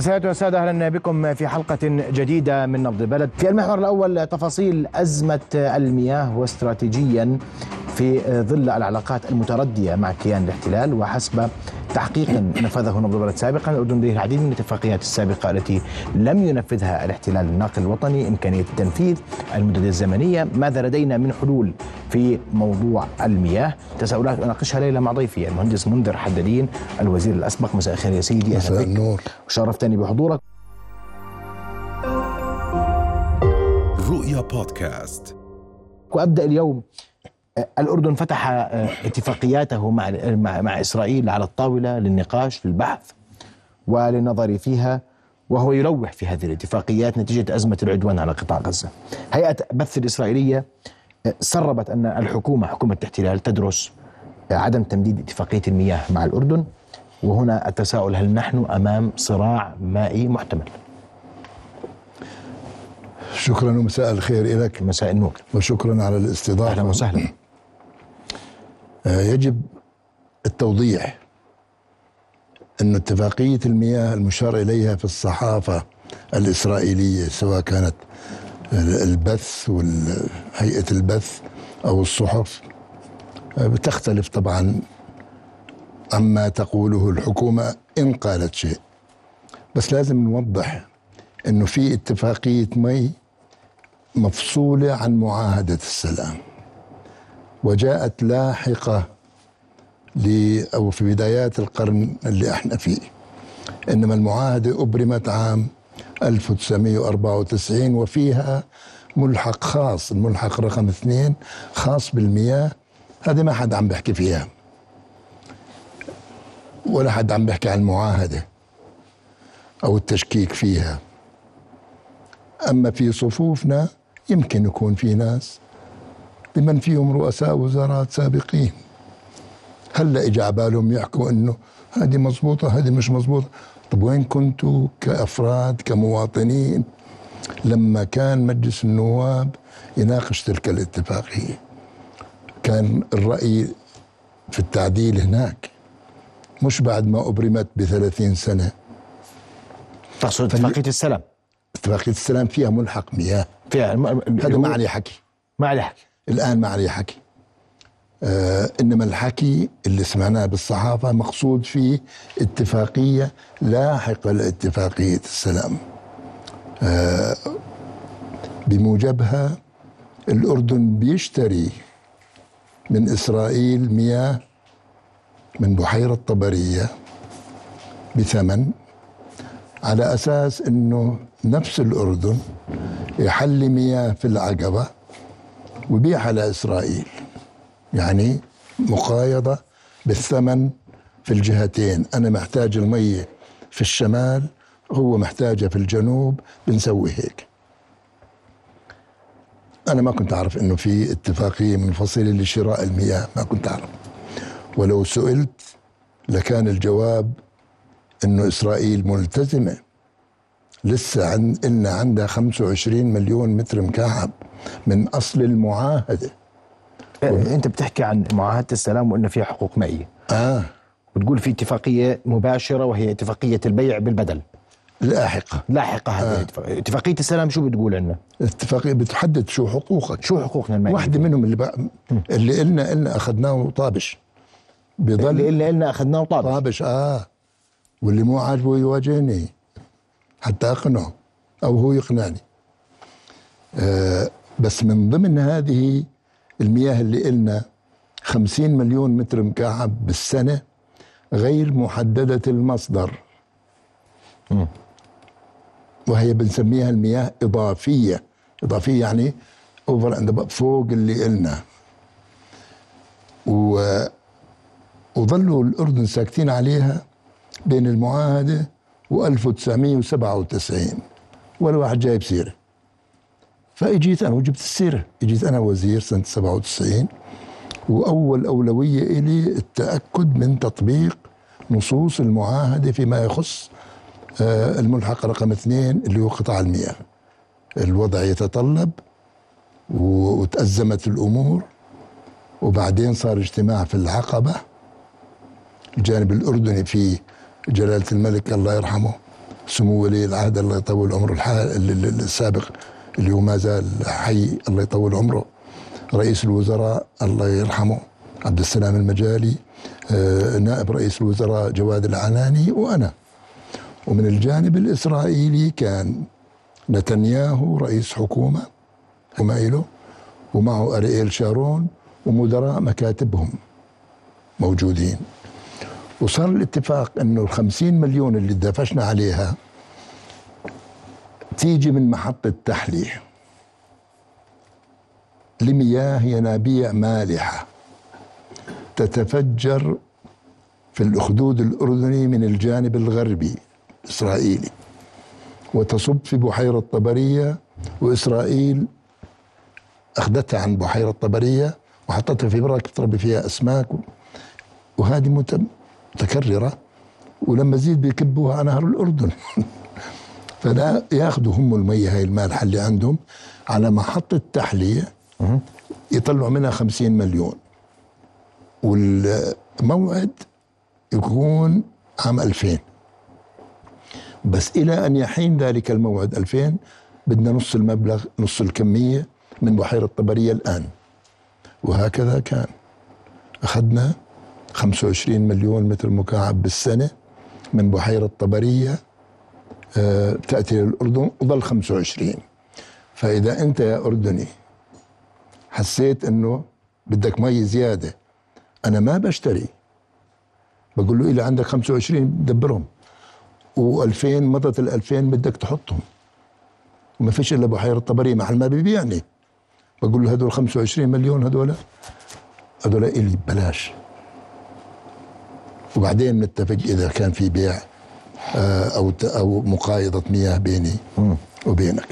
سيادة السادة أهلا بكم في حلقة جديدة من نبض البلد. في المحور الأول تفاصيل أزمة المياه واستراتيجيا في ظل العلاقات المتردية مع كيان الاحتلال وحسب تحقيق نفذه نبض البلد سابقا الأردن لديه العديد من الاتفاقيات السابقة التي لم ينفذها الاحتلال الناقل الوطني إمكانية التنفيذ المدد الزمنية. ماذا لدينا من حلول في موضوع المياه؟ تساؤلات أناقشها ليلة مع ضيفي المهندس منذر حدادين الوزير الأسبق. مساء الخير يا سيدي مساء النور. شرفتني بحضورك. رؤيا بودكاست. وأبدأ اليوم الأردن فتح اتفاقياته مع مع, إسرائيل على الطاولة للنقاش للبحث وللنظر فيها وهو يلوح في هذه الاتفاقيات نتيجة أزمة العدوان على قطاع غزة. هيئة بث الإسرائيلية سربت أن الحكومة حكومة الاحتلال تدرس عدم تمديد اتفاقية المياه مع الأردن وهنا التساؤل هل نحن أمام صراع مائي محتمل؟ شكرا ومساء الخير لك مساء النور وشكرا على الاستضافة أهلا وسهلا آه، يجب التوضيح أن اتفاقية المياه المشار إليها في الصحافة الإسرائيلية سواء كانت البث وهيئة البث أو الصحف آه، بتختلف طبعا عما تقوله الحكومة إن قالت شيء. بس لازم نوضح أنه في اتفاقية مي مفصولة عن معاهدة السلام. وجاءت لاحقة أو في بدايات القرن اللي إحنا فيه. إنما المعاهدة أبرمت عام 1994 وفيها ملحق خاص الملحق رقم اثنين خاص بالمياه. هذه ما حد عم بيحكي فيها. ولا حد عم بيحكي عن المعاهدة أو التشكيك فيها. أما في صفوفنا يمكن يكون في ناس بمن فيهم رؤساء وزارات سابقين. هلا اجى على بالهم يحكوا إنه هذه مزبوطه هذه مش مزبوطه طب وين كنتوا كأفراد كمواطنين؟ لما كان مجلس النواب يناقش تلك الاتفاقية كان الرأي في التعديل هناك مش بعد ما أبرمت بثلاثين سنة. تقصد اتفاقية السلام؟ اتفاقية السلام فيها ملحق مياه. فيها هذا ما عليه حكي. ما عليه حكي. الآن ما عليه حكي. آه إنما الحكي اللي سمعناه بالصحافة مقصود فيه اتفاقية لاحقة لاتفاقية السلام. آه بموجبها الأردن بيشتري من إسرائيل مياه من بحيرة طبرية بثمن على أساس إنه نفس الأردن يحلي مياه في العقبه ويبيعها لاسرائيل يعني مقايضة بالثمن في الجهتين. أنا محتاج الميه في الشمال هو محتاجها في الجنوب. بنسوي هيك. أنا ما كنت أعرف إنه في اتفاقية منفصلة لشراء المياه. ما كنت أعرف. ولو سئلت لكان الجواب إنه إسرائيل ملتزمة. لسه عن إلنا عندها 25 مليون متر مكعب. من أصل المعاهدة. أنت بتحكي عن معاهدة السلام وإنه فيها حقوق مائية. آه. بتقول في اتفاقية مباشرة وهي اتفاقية البيع بالبدل. لاحقة. لاحقة هذه آه. الاتفاقية. اتفاقية السلام شو بتقول لنا؟ اتفاقية بتحدد شو حقوقك. شو حقوقنا المائية؟ واحدة منهم اللي بقى اللي إلنا إلنا أخذناه طابش. بضل اللي إلا إلنا أخذناه وطابش طابش آه. واللي مو عاجبه يواجهني. حتى أقنعه أو هو يقنعني. آه بس من ضمن هذه المياه اللي إلنا خمسين مليون متر مكعب بالسنة غير محددة المصدر. وهي بنسميها المياه إضافية. إضافية يعني أوفر أند فوق اللي إلنا و وظلوا الأردن ساكتين عليها بين المعاهدة و 1997 ولا واحد جايب سيرة. فاجيت أنا وجبت السيرة. اجيت أنا وزير سنة 97 وأول أولوية إلي التأكد من تطبيق نصوص المعاهدة فيما يخص آه، الملحق رقم اثنين اللي هو قطاع المياه. الوضع يتطلب وتأزمت الأمور وبعدين صار اجتماع في العقبة الجانب الأردني في جلالة الملك الله يرحمه سمو ولي العهد الله يطول عمره السابق اللي هو ما زال حي الله يطول عمره رئيس الوزراء الله يرحمه عبد السلام المجالي آه، نائب رئيس الوزراء جواد العناني وأنا. ومن الجانب الإسرائيلي كان نتنياهو رئيس حكومة وما له ومعه ارييل شارون ومدراء مكاتبهم موجودين. وصار الاتفاق إنه الخمسين مليون اللي دفشنا عليها تيجي من محطة تحلية لمياه ينابيع مالحة. تتفجر في الأخدود الأردني من الجانب الغربي الإسرائيلي وتصب في بحيرة طبرية وإسرائيل أخذتها عن بحيرة طبرية وحطتها في بركة تربي فيها أسماك وهذه متكررة. ولما زيد بيكبوها على نهر الأردن. فلا ياخذوا هم المية هاي المالحة اللي عندهم على محطة تحلية يطلعوا منها خمسين مليون. والموعد يكون عام 2000 بس إلى أن يحين ذلك الموعد 2000 بدنا نص المبلغ نص الكمية من بحيرة طبرية الآن. وهكذا كان. أخذنا 25 مليون متر مكعب بالسنة من بحيرة طبرية آه، تأتي للأردن وظل 25 فإذا أنت يا أردني حسيت أنه بدك مي زيادة أنا ما بشتري. بقول له إلى عندك 25 دبرهم. و2000 مضت ال 2000 بدك تحطهم. وما فيش إلا بحيرة طبرية محل ما بيبيعني بقول له هدول 25 مليون هدول؟ هدول إلي ببلاش. وبعدين نتفق إذا كان في بيع آه، أو أو مقايضة مياه بيني وبينك.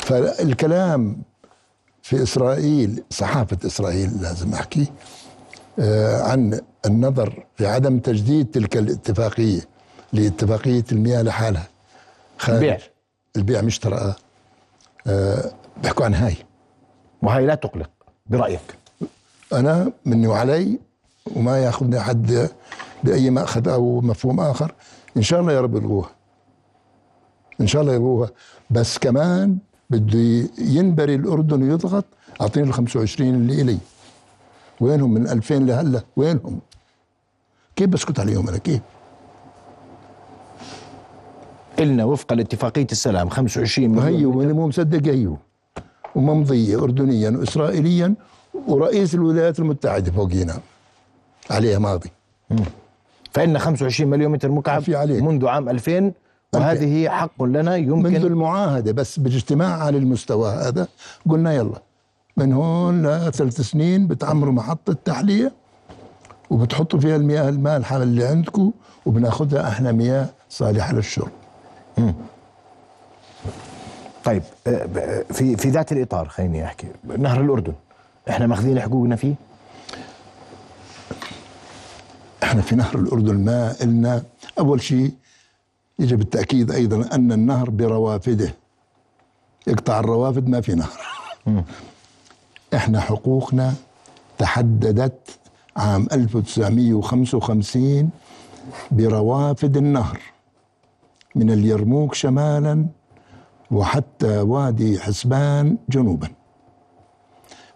فالكلام في إسرائيل صحافة إسرائيل لازم أحكي آه، عن النظر في عدم تجديد تلك الاتفاقية لاتفاقية المياه لحالها. البيع. البيع مش ترى آه بيحكوا عن هاي. وهي لا تقلق برأيك؟ أنا مني وعلي وما يأخذني حد بأي مأخذ أو مفهوم آخر. إن شاء الله يا رب يلغوها. إن شاء الله يلغوها. بس كمان بده ينبري الأردن ويضغط أعطيني ال 25 اللي إلي. وينهم من 2000 لهلأ؟ وينهم؟ كيف بسكت عليهم أنا؟ كيف؟ إلنا وفقا لاتفاقية السلام 25 مليون هي وأنا مو مصدق هيو. وممضية أردنيا وإسرائيليا ورئيس الولايات المتحدة فوقينا. عليها ماضي. فإن 25 مليون متر مكعب في عليك. منذ عام 2000 وهذه حق لنا يمكن منذ المعاهدة بس باجتماع على المستوى هذا قلنا يلا من هون لثلاث سنين بتعمروا محطة تحلية وبتحطوا فيها المياه المالحة اللي عندكم وبناخذها إحنا مياه صالحة للشرب. طيب آه، في في ذات الإطار خليني أحكي. نهر الأردن إحنا ماخذين حقوقنا فيه؟ إحنا في نهر الأردن ما إلنا أول شيء يجب التأكيد أيضا أن النهر بروافده. يقطع الروافد ما في نهر. إحنا حقوقنا تحددت عام 1955 بروافد النهر من اليرموك شمالا وحتى وادي حسبان جنوبا.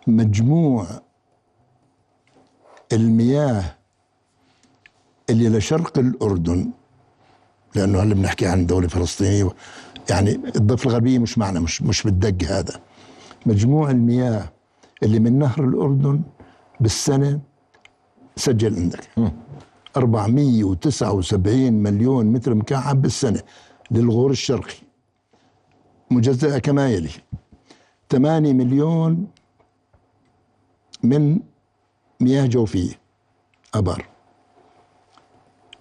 مجموع المياه اللي لشرق الأردن لأنه هلا بنحكي عن دولة فلسطينية يعني الضفة الغربية مش معنا مش مش بالدق هذا. مجموع المياه اللي من نهر الأردن بالسنة سجل عندك. 479 مليون متر مكعب بالسنة للغور الشرقي. مجزأة كما يلي. 8 مليون من مياه جوفية أبار.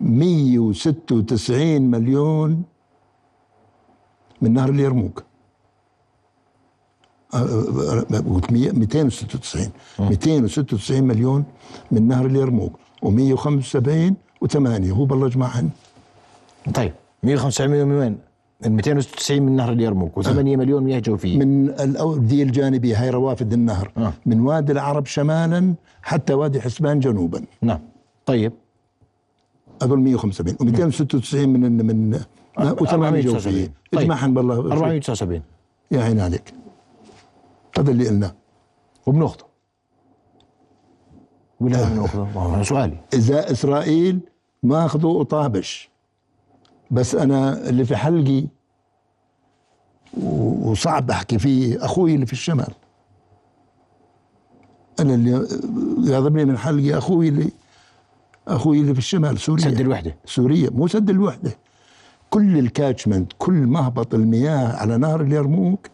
196 مليون من نهر اليرموك. 296 296 مليون من نهر اليرموك و175 و8 هو بالله يجمعهن طيب 175 مليون من وين؟ ال 296 من نهر اليرموك و8 آه. مليون مياه جوفيه من الدي الجانبيه هاي روافد النهر. آه. من وادي العرب شمالا حتى وادي حسبان جنوبا. نعم. طيب. هذول 175 و296 من من و8 جوفية. طيب. اجمعهم بالله. 479 يا عين عليك. هذا اللي قلناه وبناخده ولا بناخده ما سؤالي. إذا إسرائيل ماخذه وطابش بس أنا اللي في حلقي وصعب أحكي فيه أخوي اللي في الشمال. أنا اللي يغضبني من حلقي أخوي اللي أخوي اللي في الشمال سوريا. سد الوحدة. سوريا مو سد الوحدة. كل ال catchment كل مهبط المياه على نهر اليرموك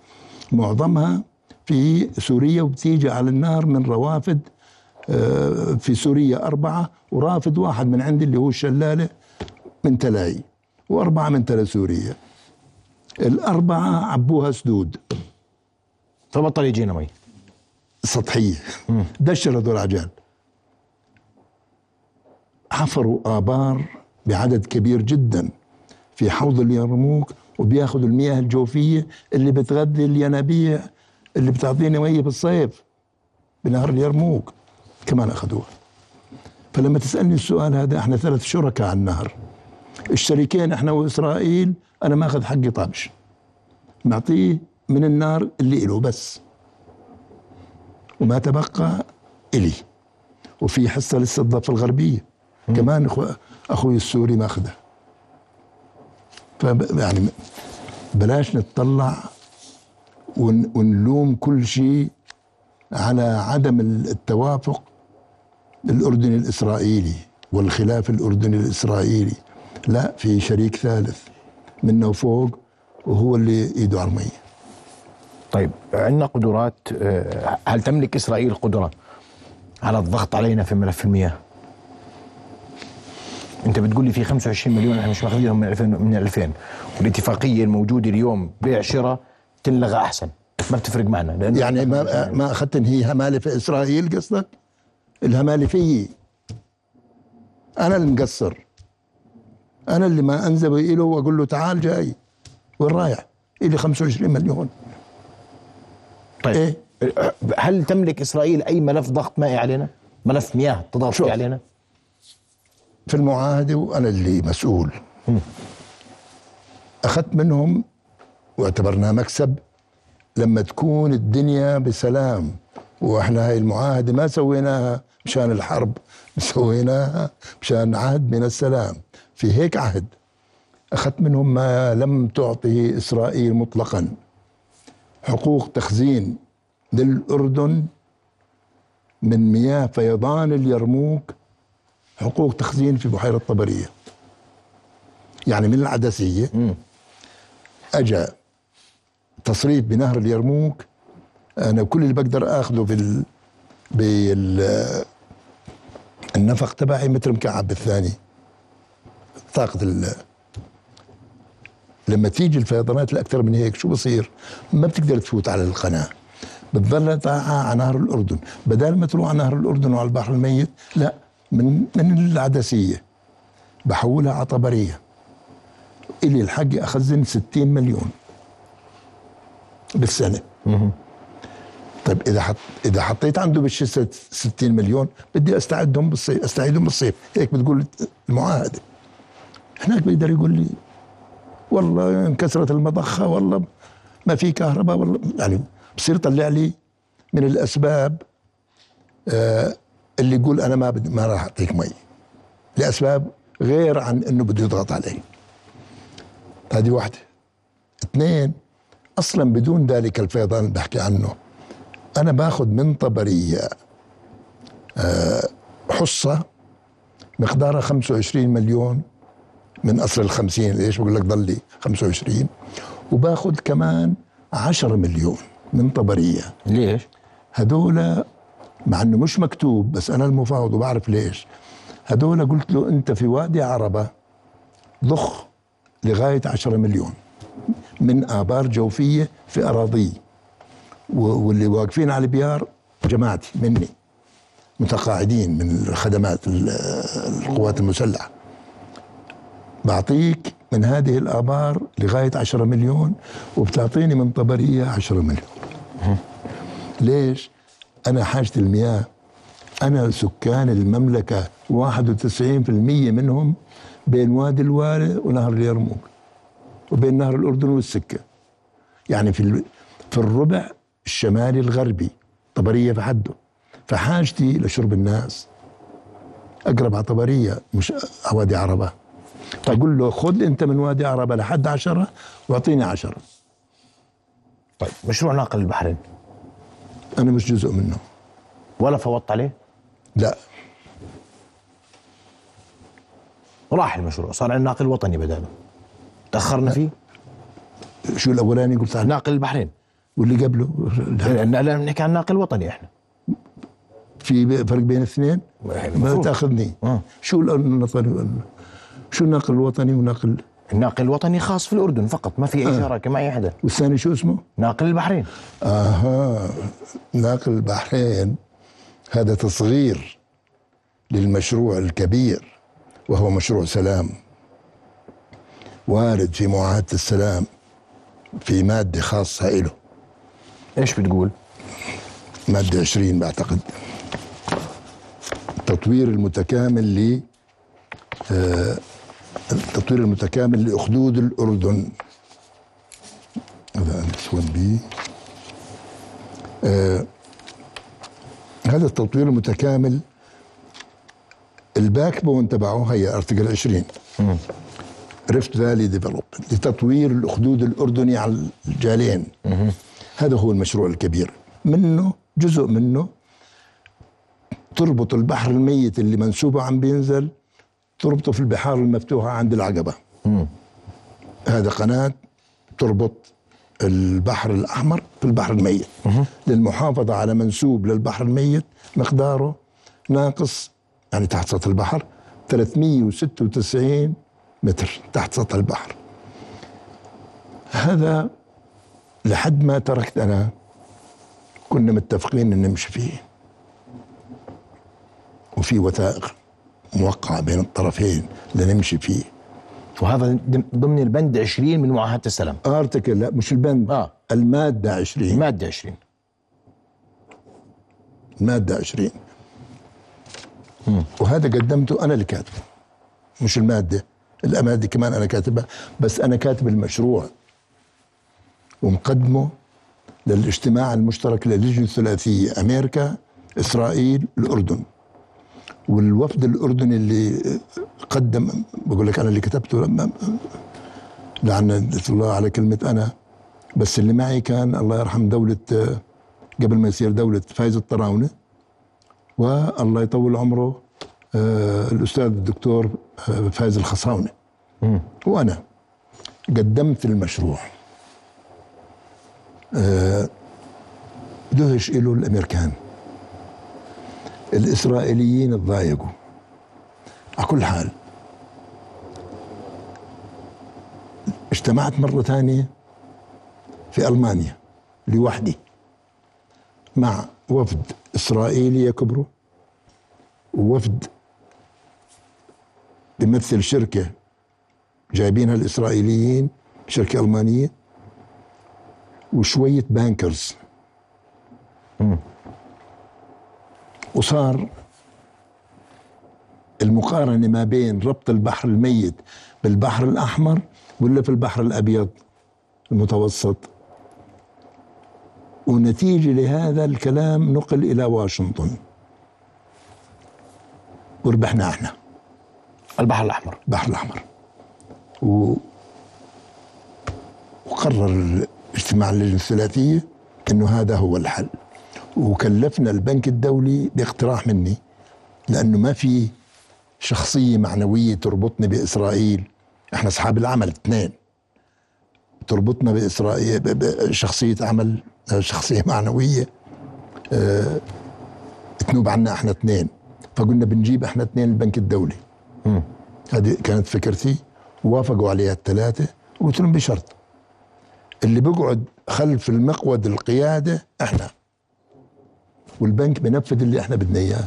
معظمها في سوريا وبتيجي على النهر من روافد آه، في سوريا أربعة ورافد واحد من عندي اللي هو الشلالة من تلاي وأربعة من تلا سوريا. الأربعة عبوها سدود. فبطل يجينا مي. سطحية. دشر هذول العجال حفروا آبار بعدد كبير جدا في حوض اليرموك وبياخذوا المياه الجوفية اللي بتغذي الينابيع اللي بتعطينا مية بالصيف بنهر اليرموك كمان أخذوها. فلما تسألني السؤال هذا إحنا ثلاث شركاء على النهر. الشريكين إحنا وإسرائيل أنا ماخذ حقي طابش. معطيه من النار اللي إله بس. وما تبقى إلي. وفي حصة لسه الضفة الغربية. كمان أخو أخوي السوري ماخذها ف يعني بلاش نتطلع ون ونلوم كل شيء على عدم التوافق الأردني الإسرائيلي والخلاف الأردني الإسرائيلي. لا في شريك ثالث منا وفوق وهو اللي ايده على المية. طيب عندنا قدرات آه، هل تملك إسرائيل قدرة على الضغط علينا في ملف المياه؟ انت بتقول لي في 25 مليون إحنا مش ماخذينهم من 2000 من 2000 والاتفاقية الموجودة اليوم بيع شراء تنلغى أحسن ما بتفرق معنا لأنه يعني ما ما اخذت هي همالة في إسرائيل قصدك؟ الهمالة فيي أنا اللي مقصر أنا اللي ما أنزل له وأقول له تعال جاي وين رايح؟ إلي 25 مليون طيب إيه؟ هل تملك إسرائيل أي ملف ضغط مائي علينا؟ ملف مياه تضغط علينا؟ في المعاهدة وأنا اللي مسؤول. أخذت منهم واعتبرناها مكسب. لما تكون الدنيا بسلام وإحنا هاي المعاهدة ما سويناها مشان الحرب سويناها مشان عهد من السلام. في هيك عهد أخذت منهم ما لم تعطه إسرائيل مطلقا. حقوق تخزين للأردن من مياه فيضان اليرموك حقوق تخزين في بحيرة طبرية يعني من العدسية أجا تصريف بنهر اليرموك. أنا كل اللي بقدر أخذه بال بال النفق تبعي متر مكعب بالثاني. طاقة ال لما تيجي الفيضانات الأكثر من هيك شو بصير؟ ما بتقدر تفوت على القناة. بتظل على نهر الأردن. بدل ما تروح على نهر الأردن وعلى البحر الميت لا. من من العدسية بحولها على طبرية إلي الحق أخزن 60 مليون بالسنة. طيب إذا حط إذا حطيت عنده بالشتاء 60 مليون بدي أستعدهم بالصيف أستعيدهم بالصيف. هيك بتقول المعاهدة. هناك بيقدر يقول لي والله انكسرت المضخة والله ما في كهرباء والله يعني بصير يطلع لي من الأسباب آه اللي يقول أنا ما بدي ما راح أعطيك مي. لأسباب غير عن إنه بده يضغط علي. هذه واحدة. اثنين أصلا بدون ذلك الفيضان اللي بحكي عنه أنا باخذ من طبرية آه حصة مقدارها 25 مليون من أصل ال 50 ليش بقول لك ضل لي 25 وباخذ كمان 10 مليون من طبرية. ليش؟ هدول مع إنه مش مكتوب بس أنا المفاوض وبعرف ليش. هدول قلت له أنت في وادي عربة ضخ لغاية 10 مليون من آبار جوفية في أراضي. واللي واقفين على البيار جماعتي مني متقاعدين من الخدمات ال- القوات المسلحة. بعطيك من هذه الآبار لغاية عشرة مليون وبتعطيني من طبرية عشرة مليون. ليش؟ أنا حاجة المياه. أنا سكان المملكة 91% منهم بين وادي الوالي ونهر اليرموك وبين نهر الأردن والسكة. يعني في في الربع الشمالي الغربي طبرية في حده. فحاجتي لشرب الناس. أقرب على طبرية مش وادي عربة. فأقول له خذ أنت من وادي عربة لحد عشرة واعطيني عشرة. طيب مشروع ناقل البحرين. أنا مش جزء منه. ولا فوضت عليه؟ لا. راح المشروع صار عندنا ناقل وطني بداله. تأخرنا فيه؟ شو الأولاني قلت ناقل البحرين. واللي قبله؟ لا لا نحكي عن ناقل وطني إحنا. في فرق بين الاثنين ما المفروض. تأخذني. آه. شو شو الناقل الوطني وناقل الناقل الوطني خاص في الأردن فقط ما في اي شراكه مع أي حدا والثاني شو اسمه؟ ناقل البحرين. أها ناقل البحرين. هذا تصغير للمشروع الكبير وهو مشروع سلام. وارد في معاهدة السلام في مادة خاصة له إيش بتقول؟ مادة 20 بعتقد. التطوير المتكامل ل آه، التطوير المتكامل لأخدود الأردن. هذا نسوان بي. آه، هذا التطوير المتكامل ال backbone تبعه هي article 20 rift valley development لتطوير الأخدود الأردني على الجالين. هذا هو المشروع الكبير. منه جزء منه تربط البحر الميت اللي منسوبه عم بينزل تربطه في البحار المفتوحة عند العقبة. هذا قناة تربط البحر الأحمر في البحر الميت للمحافظة على منسوب للبحر الميت مقداره ناقص يعني تحت سطح البحر 396 متر تحت سطح البحر. هذا لحد ما تركت أنا كنا متفقين إن نمشي فيه. وفي وثائق. موقعة بين الطرفين لنمشي فيه. وهذا ضمن البند 20 من معاهدة السلام. ارتكل لا مش البند آه. المادة 20 المادة 20 المادة 20 وهذا قدمته أنا اللي كاتبه مش المادة. الماده كمان أنا كاتبها بس أنا كاتب المشروع. ومقدمه للاجتماع المشترك للجنة الثلاثية أمريكا إسرائيل الأردن. والوفد الأردني اللي قدم بقول لك أنا اللي كتبته لما لعنة الله على كلمة أنا. بس اللي معي كان الله يرحم دولة قبل ما يصير دولة فايز الطراونة والله يطول عمره آه الأستاذ الدكتور آه فايز الخصاونه وأنا قدمت المشروع. آه دهش له الأمريكان. الإسرائيليين تضايقوا. على كل حال اجتمعت مرة ثانية في ألمانيا لوحدي مع وفد إسرائيلي يكبره ووفد بيمثل شركة جايبينها الإسرائيليين شركة ألمانية وشوية بانكرز وصار المقارنة ما بين ربط البحر الميت بالبحر الأحمر ولا في البحر الأبيض المتوسط. ونتيجة لهذا الكلام نقل إلى واشنطن. وربحنا إحنا. البحر الأحمر. البحر الأحمر. و... وقرر اجتماع اللجنه الثلاثيه إنه هذا هو الحل. وكلفنا البنك الدولي باقتراح مني لأنه ما في شخصية معنوية تربطني بإسرائيل. إحنا أصحاب العمل اثنين. تربطنا بإسرائيل شخصية عمل شخصية معنوية آه، تنوب عنا إحنا اثنين. فقلنا بنجيب إحنا اثنين البنك الدولي. هذه كانت فكرتي. ووافقوا عليها الثلاثة وقلت لهم بشرط. اللي بيقعد خلف المقود القيادة إحنا. والبنك بنفذ اللي إحنا بدنا اياه.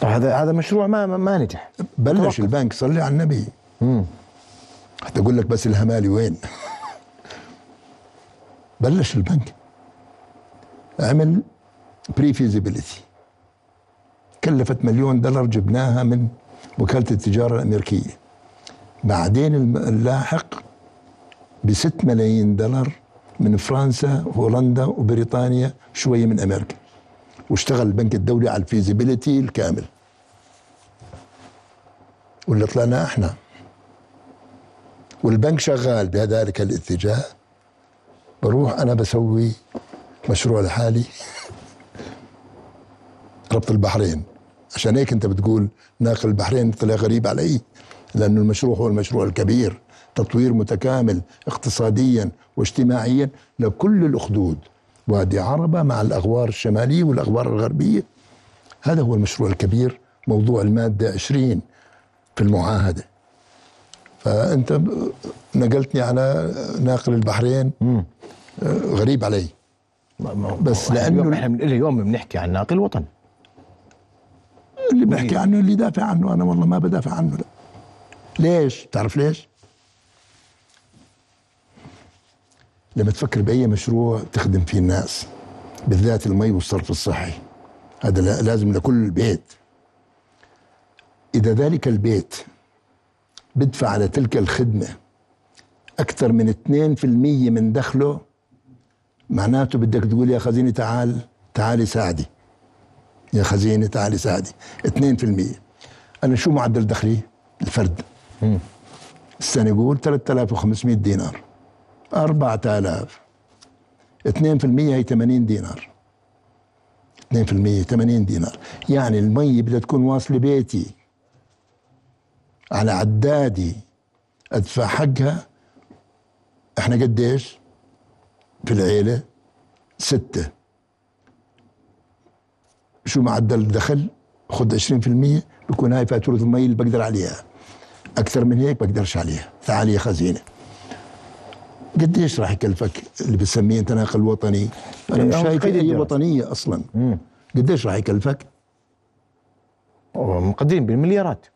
طيب هذا هذا مشروع ما ما, نجح. بلش توقف. البنك صلي على النبي. حتى أقول لك بس الهمالي وين؟ بلش البنك. عمل pre feasibility كلفت مليون دولار جبناها من وكالة التجارة الأمريكية. بعدين اللاحق ب 6 ملايين دولار من فرنسا وهولندا وبريطانيا شوية من أمريكا. واشتغل البنك الدولي على الفيزيبيليتي الكامل. واللي طلعنا إحنا. والبنك شغال بهذلك الاتجاه. بروح أنا بسوي مشروع لحالي. ربط البحرين. عشان هيك انت بتقول ناقل البحرين طلع غريب علي. لأنه المشروع هو المشروع الكبير. تطوير متكامل اقتصاديا واجتماعيا لكل الأخدود. وادي عربة مع الأغوار الشمالية والأغوار الغربية. هذا هو المشروع الكبير موضوع المادة 20 في المعاهدة. فأنت ب- نقلتني على ناقل البحرين. آه، غريب علي. بس لأنه- اليوم إحنا من- اليوم بنحكي عن ناقل وطن. اللي بحكي عنه اللي دافع عنه أنا والله ما بدافع عنه. لا. ليش؟ تعرف ليش؟ لما تفكر بأي مشروع تخدم فيه الناس بالذات المي والصرف الصحي. هذا لا- لازم لكل بيت إذا ذلك البيت بدفع على تلك الخدمة أكثر من 2% من دخله معناته بدك تقول يا خزينة تعال تعالي ساعدي. يا خزينة تعالي ساعدي. 2% أنا شو معدل دخلي؟ الفرد. السنة يقول 3500 دينار. 4000 2% هي 80 دينار. 2% 80 دينار. يعني المي بدها تكون واصلة بيتي. على عدادي أدفع حقها. إحنا قديش؟ في العيلة ستة. شو معدل الدخل؟ خذ 20% بكون هاي فاتورة المي اللي بقدر عليها. أكثر من هيك بقدرش عليها. تعال يا خزينة. قديش راح يكلفك اللي بتسميه انت ناقل وطني أنا مش شايف أي الدراسة. وطنية أصلا. قديش راح يكلفك؟ مقدرين بالمليارات.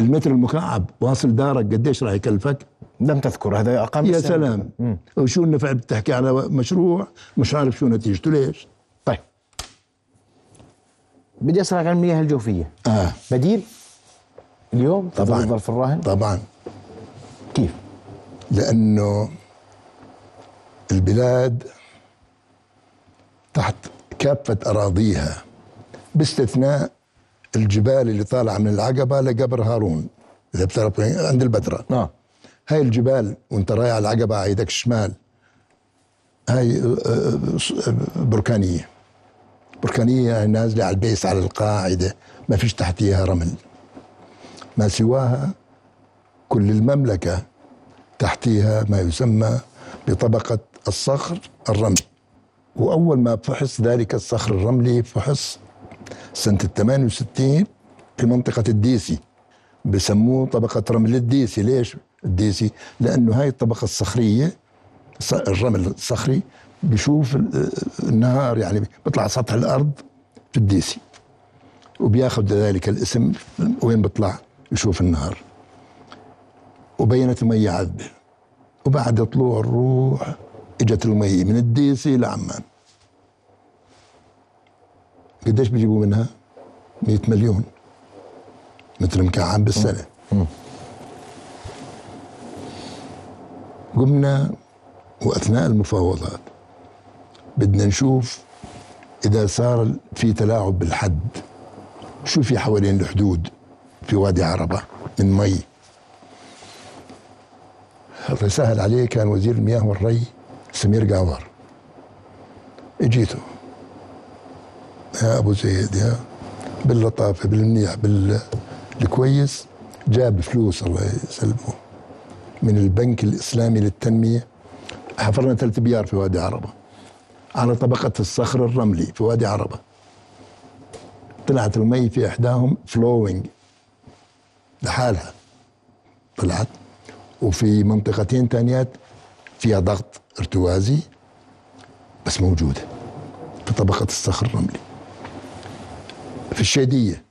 المتر المكعب واصل دارك قديش راح يكلفك؟ لم تذكر هذا ارقام يا. سلام. وشو النفع بتحكي على مشروع؟ مش عارف شو نتيجته. ليش؟ طيب. بدي أسألك عن المياه الجوفية. آه. بديل؟ اليوم طبعاً. الظرف الراهن؟ طبعا؟ لأنه البلاد تحت كافة أراضيها. باستثناء الجبال اللي طالعة من العقبة لقبر هارون. إذا بتعرف؟ عند البتراء آه هاي الجبال وانت رايح على العقبة على إيدك الشمال هاي آه، آه، بركانية. بركانية يعني نازلة على البيس على القاعدة ما فيش تحتيها رمل. ما سواها كل المملكة تحتيها ما يسمى بطبقة الصخر الرملي. وأول ما فحص ذلك الصخر الرملي فحص ال 68 في منطقة الديسي. بسموه طبقة رمل الديسي. ليش الديسي؟ لأنه هاي الطبقة الصخرية الرمل الصخري بيشوف ال- النهار يعني بيطلع سطح الأرض في الديسي وبياخذ ذلك الاسم وين بيطلع؟ يشوف النهار. وبينت المية عذبة. وبعد طلوع الروح إجت المية من الديسي لعمان قديش بيجيبوا منها؟ 100 مليون. متر مكعب بالسنة. قمنا وأثناء المفاوضات بدنا نشوف إذا صار في تلاعب بالحد. شو في حوالين الحدود؟ في وادي عربة من مي. الله سهل عليه كان وزير المياه والري سمير قاور اجيته. يا أبو زيد يا باللطافة بالمنيح بالكويس جاب فلوس الله يسلمه. من البنك الإسلامي للتنمية. حفرنا ثلاث بيار في وادي عربة. على طبقة الصخر الرملي في وادي عربة. طلعت المي في إحداهم فلوينج لحالها. طلعت. وفي منطقتين تانيات فيها ضغط ارتوازي بس موجودة في طبقة الصخر الرملي. في الشيديه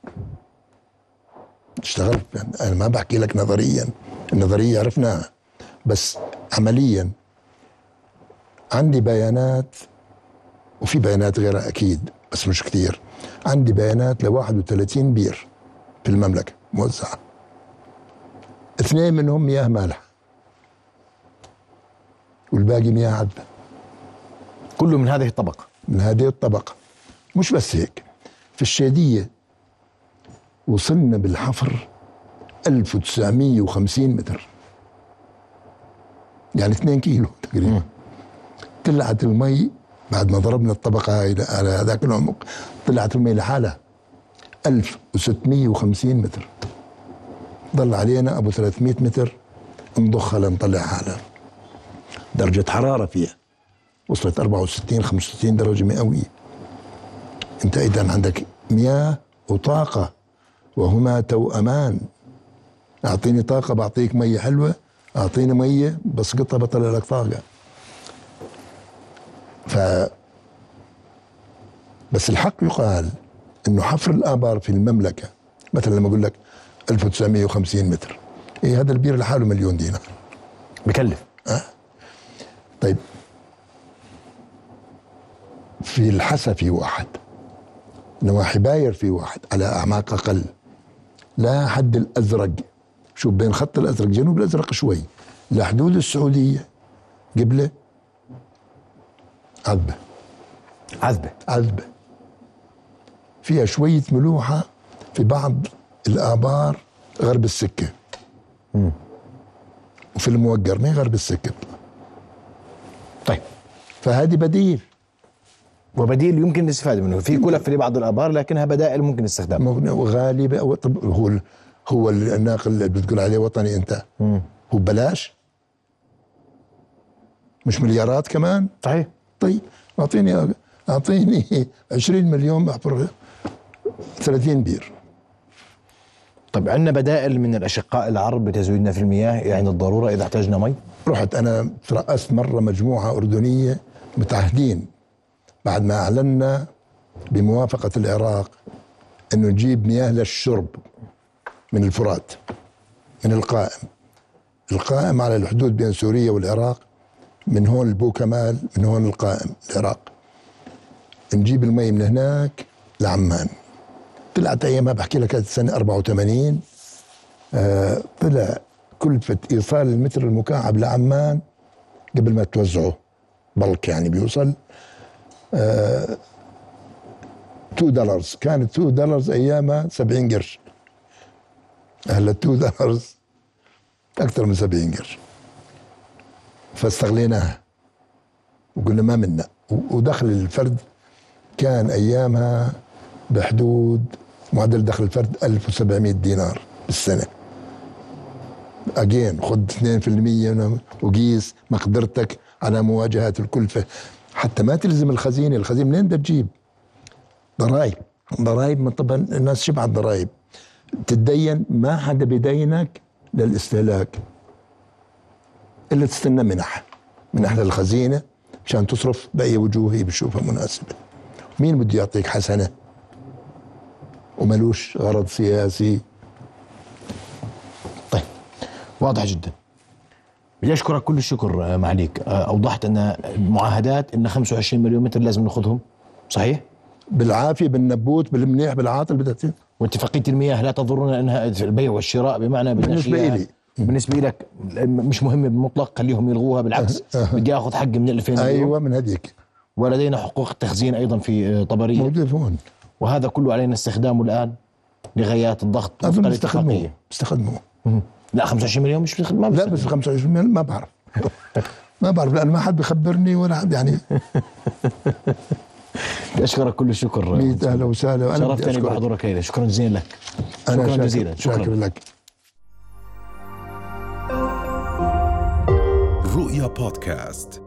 اشتغلت أنا ما بحكي لك نظريا النظرية عرفناها بس عمليا عندي بيانات وفي بيانات غيرها أكيد بس مش كثير عندي بيانات ل 31 بير في المملكة موزعة. اثنين منهم مياه مالحه والباقي مياه عذبة كله من هذه الطبقة. من هذه الطبقة. مش بس هيك. في الشادية وصلنا بالحفر 1950 متر. يعني 2 كيلو تقريبا. طلعت المي بعد ما ضربنا الطبقة هاي على هذاك العمق طلعت المي لحالها 1650 متر. ضل علينا أبو 300 متر نضخها لنطلع حالها درجة حرارة فيها. وصلت 64 65 درجة مئوية. أنت إذا عندك مياه وطاقة وهما توأمان أعطيني طاقة بعطيك مية حلوة. أعطيني مية بسقطها بطلع لك طاقة. ف بس الحق يقال إنه حفر الآبار في المملكة. مثلا لما أقول لك 1950 متر. إيه هذا البير لحاله مليون دينار. بكلف. طيب. في الحسا في واحد. نواحي باير في واحد على أعماق أقل. لا حد الأزرق. شوف بين خط الأزرق جنوب الأزرق شوي. لحدود السعودية. قبله عذبة. عذبة. عذبة. فيها شوية ملوحة في بعض الآبار غرب السكة. وفي الموقر ما هي غرب السكة. طيب. فهذه بديل. وبديل يمكن الاستفادة منه. في كلف لبعض الآبار لكنها بدائل ممكن استخدامها طب هو هو الناقل اللي بتقول عليه وطني أنت. هو ببلاش؟ مش مليارات كمان؟ صحيح. طيب أعطيني أعطيني 20 مليون بحفر 30 بير. طيب عندنا بدائل من الأشقاء العرب بتزويدنا في المياه عند الضرورة إذا احتاجنا مي؟ رحت أنا ترأست مرة مجموعة أردنية متعهدين بعد ما أعلنا بموافقة العراق إنه نجيب مياه للشرب من الفرات من القائم. القائم على الحدود بين سوريا والعراق من هون البو كمال من هون القائم العراق. نجيب المي من هناك لعمان. طلعت ايامها بحكي لك سنة 84 آه طلع كلفة إيصال المتر المكعب لعمان قبل ما توزعه بلك يعني بيوصل. آه 2 دولارز كانت 2 دولارز أيامها 70 قرش. هلا 2 دولارز أكثر من 70 قرش. فاستغليناها. وقلنا ما منا. ودخل الفرد كان أيامها بحدود معدل دخل الفرد 1700 دينار بالسنة. اجين خد 2% وقيس مقدرتك على مواجهة الكلفة. حتى ما تلزم الخزينة، الخزينة منين بدها تجيب؟ ضرائب. ضرائب من طبعا الناس شبعت ضرائب تتدين ما حدا بدينك للاستهلاك. إلا تستنى منح منح للخزينه مشان تصرف بأي وجوه هي بتشوفها مناسبة. مين بده يعطيك حسنة؟ وملوش غرض سياسي. طيب واضح جدا. بدي أشكرك كل الشكر آه، معاليك آه، أوضحت أن معاهدات إن 25 مليون متر لازم نأخذهم. صحيح؟ بالعافية بالنبوت بالمنيح بالعاطل بدها واتفاقية المياه لا تضرنا أنها البيع والشراء بمعنى إياها. إلي. بالنسبة لك مش مهمه بالمطلق خليهم يلغوها بالعكس. بدي آخذ حقي من 2000 مليون أيوه من هذيك ولدينا حقوق التخزين أيضا في طبرية. موجود هون وهذا كله علينا استخدامه الآن لغايات الضغط اظن وفق بيستخدموه بيستخدموه لا 25 مليون مش بيستخدم ما لا. بس 25 مليون ما بعرف. ما بعرف لأن ما حد بخبرني ولا حد يعني بدي أشكرك كل الشكر. ميت أهلا وسهلا. وأنا شرفتني بحضورك ليلى شكرا جزيلا لك. شكرا شاكر جزيلا. شاكر شكرا لك. رؤيا بودكاست.